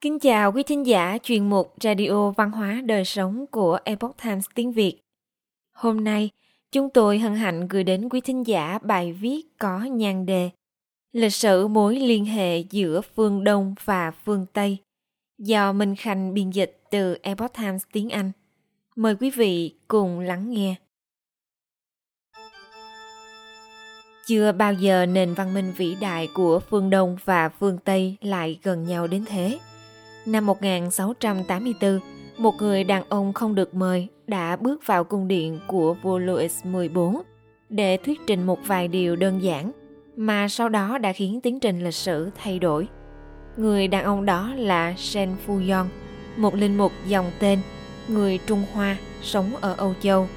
Kính chào quý thính giả chuyên mục Radio Văn hóa Đời Sống của Epoch Times tiếng Việt. Hôm nay, chúng tôi hân hạnh gửi đến quý thính giả bài viết có nhan đề Lịch sử mối liên hệ giữa phương Đông và phương Tây do Minh Khanh biên dịch từ Epoch Times tiếng Anh. Mời quý vị cùng lắng nghe. Chưa bao giờ nền văn minh vĩ đại của phương Đông và phương Tây lại gần nhau đến thế. Năm 1684, một người đàn ông không được mời đã bước vào cung điện của vua Louis XIV để thuyết trình một vài điều đơn giản mà sau đó đã khiến tiến trình lịch sử thay đổi. Người đàn ông đó là Shen Fuyon, một linh mục dòng tên, người Trung Hoa, sống ở Âu Châu.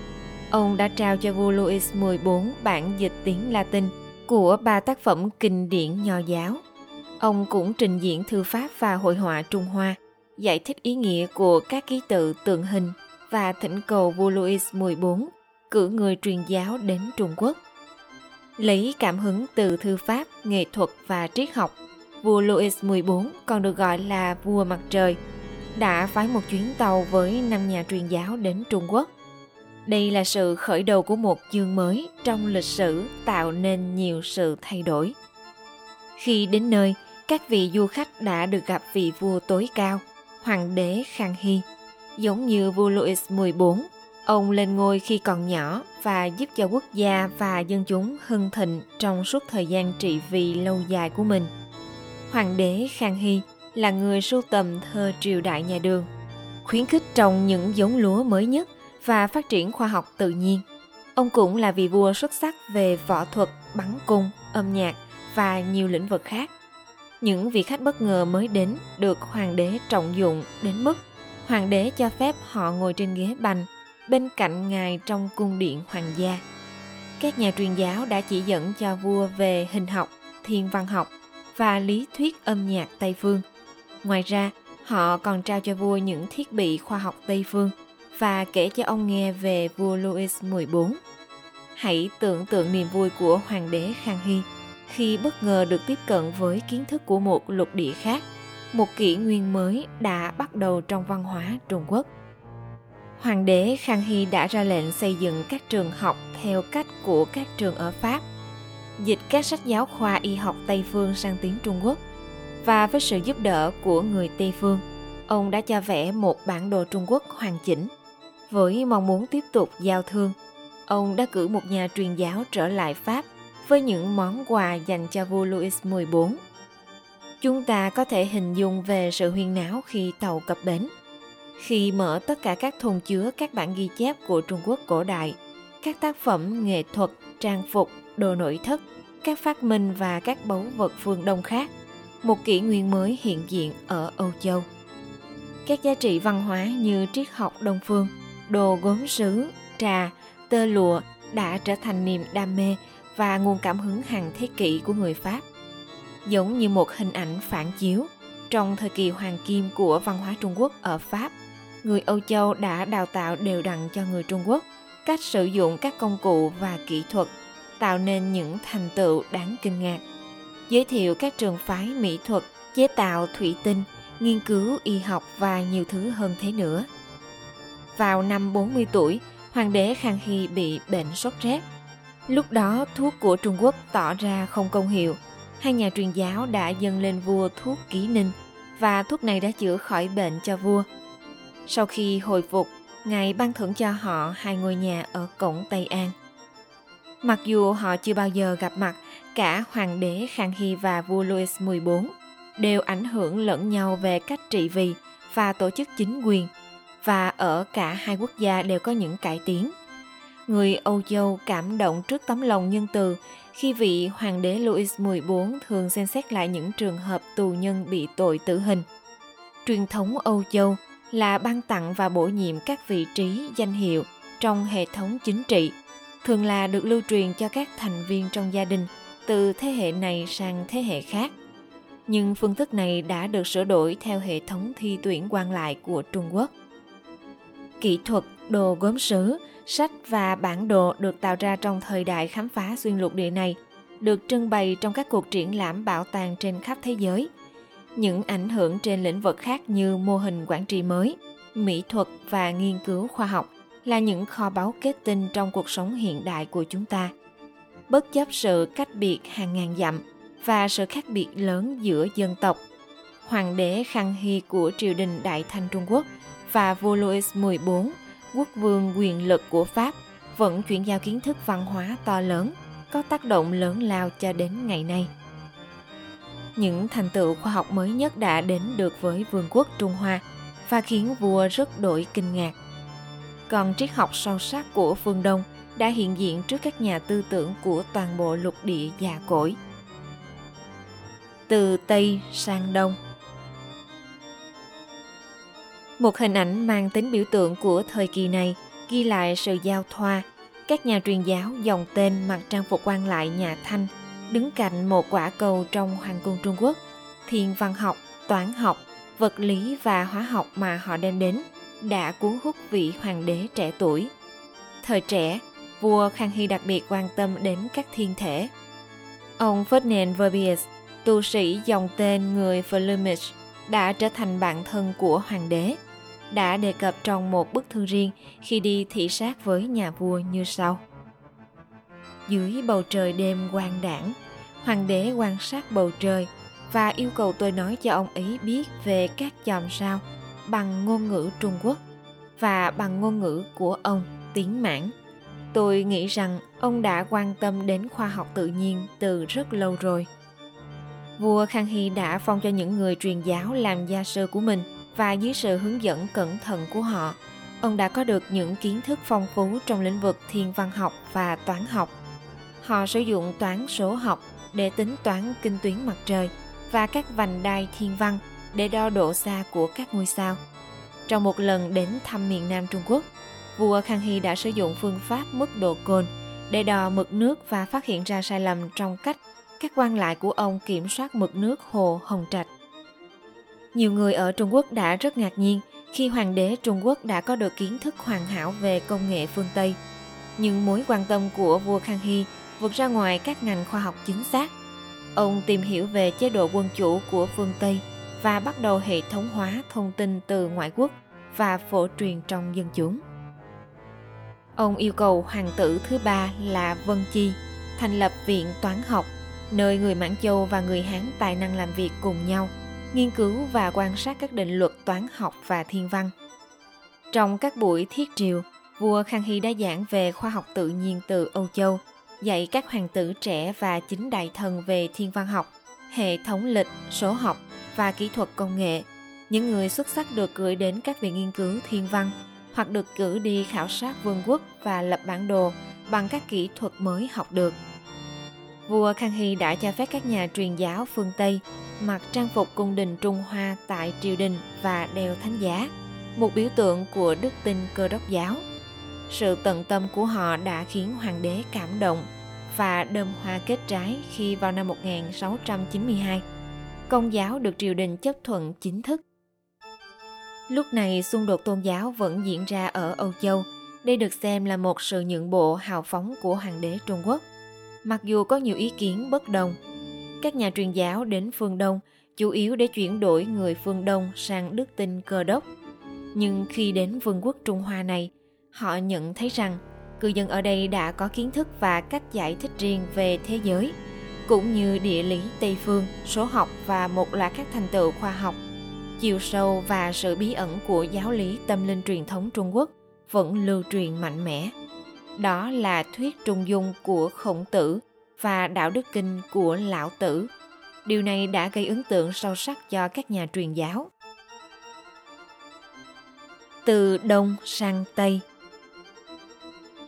Ông đã trao cho vua Louis XIV bản dịch tiếng Latin của ba tác phẩm kinh điển nho giáo. Ông cũng trình diễn thư pháp và hội họa Trung Hoa, giải thích ý nghĩa của các ký tự tượng hình và thỉnh cầu vua Louis XIV cử người truyền giáo đến Trung Quốc. Lấy cảm hứng từ thư pháp, nghệ thuật và triết học, vua Louis XIV còn được gọi là vua mặt trời, đã phái một chuyến tàu với năm nhà truyền giáo đến Trung Quốc. Đây là sự khởi đầu của một chương mới trong lịch sử tạo nên nhiều sự thay đổi. Khi đến nơi, các vị du khách đã được gặp vị vua tối cao, hoàng đế Khang Hy. Giống như vua Louis XIV, ông lên ngôi khi còn nhỏ và giúp cho quốc gia và dân chúng hưng thịnh trong suốt thời gian trị vì lâu dài của mình. Hoàng đế Khang Hy là người sưu tầm thơ triều đại nhà Đường, khuyến khích trồng những giống lúa mới nhất và phát triển khoa học tự nhiên. Ông cũng là vị vua xuất sắc về võ thuật, bắn cung, âm nhạc và nhiều lĩnh vực khác. Những vị khách bất ngờ mới đến được hoàng đế trọng dụng đến mức hoàng đế cho phép họ ngồi trên ghế bành bên cạnh ngài trong cung điện hoàng gia. Các nhà truyền giáo đã chỉ dẫn cho vua về hình học, thiên văn học và lý thuyết âm nhạc Tây phương. Ngoài ra, họ còn trao cho vua những thiết bị khoa học Tây phương và kể cho ông nghe về vua Louis XIV. Hãy tưởng tượng niềm vui của hoàng đế Khang Hy khi bất ngờ được tiếp cận với kiến thức của một lục địa khác, một kỷ nguyên mới đã bắt đầu trong văn hóa Trung Quốc. Hoàng đế Khang Hy đã ra lệnh xây dựng các trường học theo cách của các trường ở Pháp, dịch các sách giáo khoa y học Tây phương sang tiếng Trung Quốc và với sự giúp đỡ của người Tây phương, ông đã cho vẽ một bản đồ Trung Quốc hoàn chỉnh. Với mong muốn tiếp tục giao thương, ông đã cử một nhà truyền giáo trở lại Pháp với những món quà dành cho vua Louis XIV. Chúng ta có thể hình dung về sự huyên náo khi tàu cập bến. Khi mở tất cả các thùng chứa các bản ghi chép của Trung Quốc cổ đại, các tác phẩm nghệ thuật, trang phục, đồ nội thất, các phát minh và các báu vật phương Đông khác, một kỷ nguyên mới hiện diện ở Âu Châu. Các giá trị văn hóa như triết học Đông phương, đồ gốm sứ, trà, tơ lụa đã trở thành niềm đam mê và nguồn cảm hứng hàng thế kỷ của người Pháp. Giống như một hình ảnh phản chiếu, trong thời kỳ hoàng kim của văn hóa Trung Quốc ở Pháp, người Âu Châu đã đào tạo đều đặn cho người Trung Quốc cách sử dụng các công cụ và kỹ thuật, tạo nên những thành tựu đáng kinh ngạc. Giới thiệu các trường phái mỹ thuật, chế tạo thủy tinh, nghiên cứu y học và nhiều thứ hơn thế nữa. Vào năm 40 tuổi, hoàng đế Khang Hy bị bệnh sốt rét Lúc đó thuốc của Trung Quốc tỏ ra không công hiệu. Hai nhà truyền giáo đã dâng lên vua thuốc ký ninh và thuốc này đã chữa khỏi bệnh cho vua. Sau khi hồi phục, Ngài ban thưởng cho họ hai ngôi nhà ở cổng Tây An. Mặc dù họ chưa bao giờ gặp mặt, cả hoàng đế Khang Hy và vua Louis XIV đều ảnh hưởng lẫn nhau về cách trị vì và tổ chức chính quyền, và ở cả hai quốc gia đều có những cải tiến. Người Âu Châu cảm động trước tấm lòng nhân từ khi vị hoàng đế Louis XIV thường xem xét lại những trường hợp tù nhân bị tội tử hình. Truyền thống Âu Châu là ban tặng và bổ nhiệm các vị trí danh hiệu trong hệ thống chính trị, thường là được lưu truyền cho các thành viên trong gia đình từ thế hệ này sang thế hệ khác. Nhưng phương thức này đã được sửa đổi theo hệ thống thi tuyển quan lại của Trung Quốc. Kỹ thuật đồ gốm sứ Sách và bản đồ được tạo ra trong thời đại khám phá xuyên lục địa này, được trưng bày trong các cuộc triển lãm bảo tàng trên khắp thế giới. những ảnh hưởng trên lĩnh vực khác như mô hình quản trị mới, mỹ thuật và nghiên cứu khoa học là những kho báu kết tinh trong cuộc sống hiện đại của chúng ta. Bất chấp sự cách biệt hàng ngàn dặm và sự khác biệt lớn giữa dân tộc, hoàng đế Khang Hy của triều đình Đại Thanh Trung Quốc và vua Louis XIV, quốc vương quyền lực của Pháp, vẫn chuyển giao kiến thức văn hóa to lớn, có tác động lớn lao cho đến ngày nay. Những thành tựu khoa học mới nhất đã đến được với vương quốc Trung Hoa và khiến vua rất đổi kinh ngạc. Còn triết học sâu sắc của phương Đông đã hiện diện trước các nhà tư tưởng của toàn bộ lục địa già cỗi. Từ Tây sang Đông một hình ảnh mang tính biểu tượng của thời kỳ này ghi lại sự giao thoa. Các nhà truyền giáo dòng tên mặc trang phục quan lại nhà Thanh đứng cạnh một quả cầu trong hoàng cung Trung Quốc, thiên văn học, toán học, vật lý và hóa học mà họ đem đến đã cuốn hút vị hoàng đế trẻ tuổi. Thời trẻ, vua Khang Hy đặc biệt quan tâm đến các thiên thể. Ông Ferdinand Verbius, tu sĩ dòng tên người Flemish, đã trở thành bạn thân của hoàng đế, đã đề cập trong một bức thư riêng khi đi thị sát với nhà vua như sau. Dưới bầu trời đêm quang đảng, hoàng đế quan sát bầu trời và yêu cầu tôi nói cho ông ấy biết về các chòm sao bằng ngôn ngữ Trung Quốc và bằng ngôn ngữ của ông tiếng mãn. Tôi nghĩ rằng ông đã quan tâm đến khoa học tự nhiên từ rất lâu rồi. Vua Khang Hy đã phong cho những người truyền giáo làm gia sư của mình và dưới sự hướng dẫn cẩn thận của họ, ông đã có được những kiến thức phong phú trong lĩnh vực thiên văn học và toán học. Họ sử dụng toán số học để tính toán kinh tuyến mặt trời và các vành đai thiên văn để đo độ xa của các ngôi sao. Trong một lần đến thăm miền Nam Trung Quốc, vua Khang Hy đã sử dụng phương pháp mức độ cồn để đo mực nước và phát hiện ra sai lầm trong cách các quan lại của ông kiểm soát mực nước hồ Hồng Trạch. Nhiều người ở Trung Quốc đã rất ngạc nhiên khi hoàng đế Trung Quốc đã có được kiến thức hoàn hảo về công nghệ phương Tây. Nhưng mối quan tâm của vua Khang Hy vượt ra ngoài các ngành khoa học chính xác. Ông tìm hiểu về chế độ quân chủ của phương Tây và bắt đầu hệ thống hóa thông tin từ ngoại quốc và phổ truyền trong dân chúng. Ông yêu cầu hoàng tử thứ ba là Vân Chi thành lập viện toán học, nơi người Mãn Châu và người Hán tài năng làm việc cùng nhau, nghiên cứu và quan sát các định luật toán học và thiên văn. Trong các buổi thiết triều, vua Khang Hy đã giảng về khoa học tự nhiên từ Âu Châu, dạy các hoàng tử trẻ và chính đại thần về thiên văn học, hệ thống lịch, số học và kỹ thuật công nghệ. Những người xuất sắc được gửi đến các viện nghiên cứu thiên văn hoặc được cử đi khảo sát vương quốc và lập bản đồ bằng các kỹ thuật mới học được. Vua Khang Hy đã cho phép các nhà truyền giáo phương Tây mặc trang phục cung đình Trung Hoa tại triều đình và đeo thánh giá, một biểu tượng của đức tin cơ đốc giáo. Sự tận tâm của họ đã khiến hoàng đế cảm động và đơm hoa kết trái khi vào năm 1692, công giáo được triều đình chấp thuận chính thức. Lúc này xung đột tôn giáo vẫn diễn ra ở Âu Châu. Đây được xem là một sự nhượng bộ hào phóng của hoàng đế Trung Quốc. Mặc dù có nhiều ý kiến bất đồng, các nhà truyền giáo đến phương Đông chủ yếu để chuyển đổi người phương Đông sang đức tin cơ đốc. Nhưng khi đến vương quốc Trung Hoa này, họ nhận thấy rằng cư dân ở đây đã có kiến thức và cách giải thích riêng về thế giới, cũng như địa lý Tây phương, số học và một loạt các thành tựu khoa học. Chiều sâu và sự bí ẩn của giáo lý tâm linh truyền thống Trung Quốc vẫn lưu truyền mạnh mẽ. Đó là thuyết trung dung của khổng tử và đạo đức kinh của lão tử. Điều này đã gây ấn tượng sâu sắc cho các nhà truyền giáo. Từ Đông sang Tây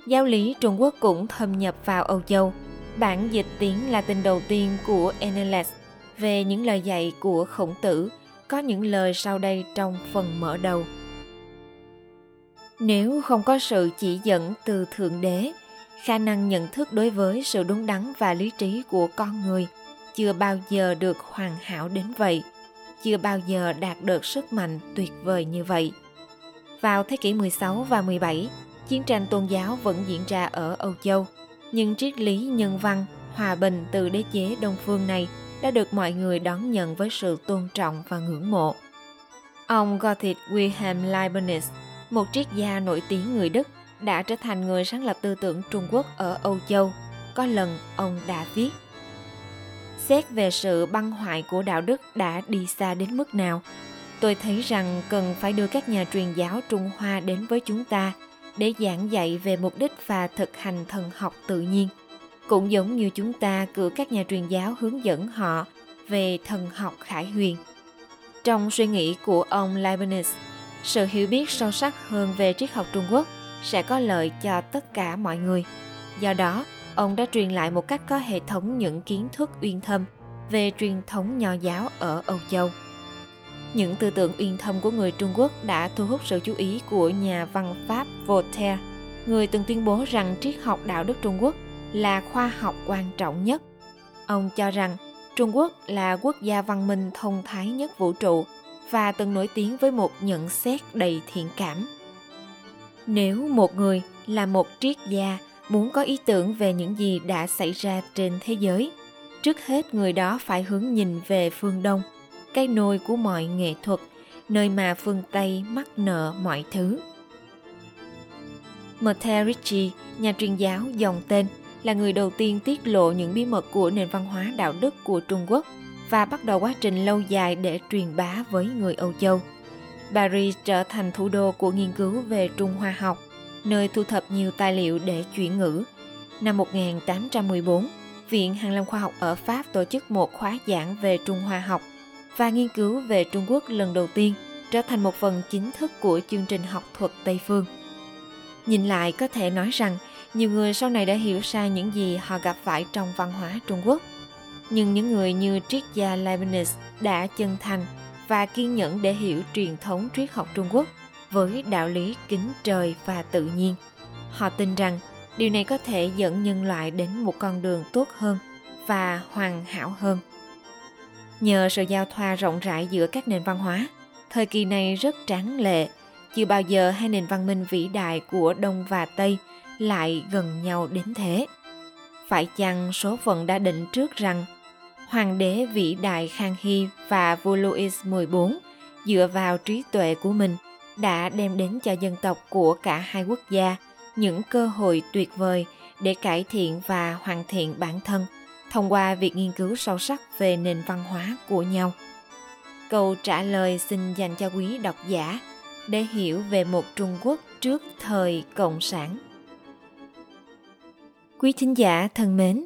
Giáo lý Trung Quốc cũng thâm nhập vào Âu Châu. Bản dịch tiếng Latin đầu tiên của Enelas về những lời dạy của khổng tử có những lời sau đây trong phần mở đầu. Nếu không có sự chỉ dẫn từ Thượng Đế, khả năng nhận thức đối với sự đúng đắn và lý trí của con người chưa bao giờ được hoàn hảo đến vậy, chưa bao giờ đạt được sức mạnh tuyệt vời như vậy. Vào thế kỷ 16 và 17, chiến tranh tôn giáo vẫn diễn ra ở Âu Châu, nhưng triết lý nhân văn, hòa bình từ đế chế Đông phương này đã được mọi người đón nhận với sự tôn trọng và ngưỡng mộ. Ông Gottlieb Wilhelm Leibniz, một triết gia nổi tiếng người Đức, đã trở thành người sáng lập tư tưởng Trung Quốc ở Âu Châu. Có lần ông đã viết Xét về sự băng hoại của đạo đức đã đi xa đến mức nào, tôi thấy rằng cần phải đưa các nhà truyền giáo Trung Hoa đến với chúng ta để giảng dạy về mục đích và thực hành thần học tự nhiên cũng giống như chúng ta cử các nhà truyền giáo hướng dẫn họ về thần học khải huyền trong suy nghĩ của ông leibniz sự hiểu biết sâu sắc hơn về triết học trung quốc sẽ có lợi cho tất cả mọi người do đó ông đã truyền lại một cách có hệ thống những kiến thức uyên thâm về truyền thống nho giáo ở âu châu những tư tưởng uyên thâm của người Trung Quốc đã thu hút sự chú ý của nhà văn Pháp Voltaire, người từng tuyên bố rằng triết học đạo đức Trung Quốc là khoa học quan trọng nhất. Ông cho rằng Trung Quốc là quốc gia văn minh thông thái nhất vũ trụ và từng nổi tiếng với một nhận xét đầy thiện cảm. Nếu một người là một triết gia muốn có ý tưởng về những gì đã xảy ra trên thế giới, trước hết người đó phải hướng nhìn về phương Đông – cái nôi của mọi nghệ thuật, nơi mà phương Tây mắc nợ mọi thứ. Ricci, nhà truyền giáo dòng tên, là người đầu tiên tiết lộ những bí mật của nền văn hóa đạo đức của Trung Quốc và bắt đầu quá trình lâu dài để truyền bá với người Âu Châu. Paris trở thành thủ đô của nghiên cứu về Trung Hoa học, nơi thu thập nhiều tài liệu để chuyển ngữ. Năm 1814, Viện Hàn Lâm Khoa học ở Pháp tổ chức một khóa giảng về Trung Hoa học và nghiên cứu về Trung Quốc lần đầu tiên trở thành một phần chính thức của chương trình học thuật Tây Phương. Nhìn lại có thể nói rằng nhiều người sau này đã hiểu sai những gì họ gặp phải trong văn hóa Trung Quốc. Nhưng những người như triết gia Leibniz đã chân thành và kiên nhẫn để hiểu truyền thống triết học Trung Quốc với đạo lý kính trời và tự nhiên. Họ tin rằng điều này có thể dẫn nhân loại đến một con đường tốt hơn và hoàn hảo hơn. Nhờ sự giao thoa rộng rãi giữa các nền văn hóa, thời kỳ này rất tráng lệ, chưa bao giờ hai nền văn minh vĩ đại của Đông và Tây lại gần nhau đến thế. Phải chăng số phận đã định trước rằng hoàng đế vĩ đại Khang Hy và vua Louis XIV dựa vào trí tuệ của mình đã đem đến cho dân tộc của cả hai quốc gia những cơ hội tuyệt vời để cải thiện và hoàn thiện bản thân – thông qua việc nghiên cứu sâu sắc về nền văn hóa của nhau. Câu trả lời xin dành cho quý độc giả để hiểu về một Trung Quốc trước thời Cộng sản. Quý thính giả thân mến,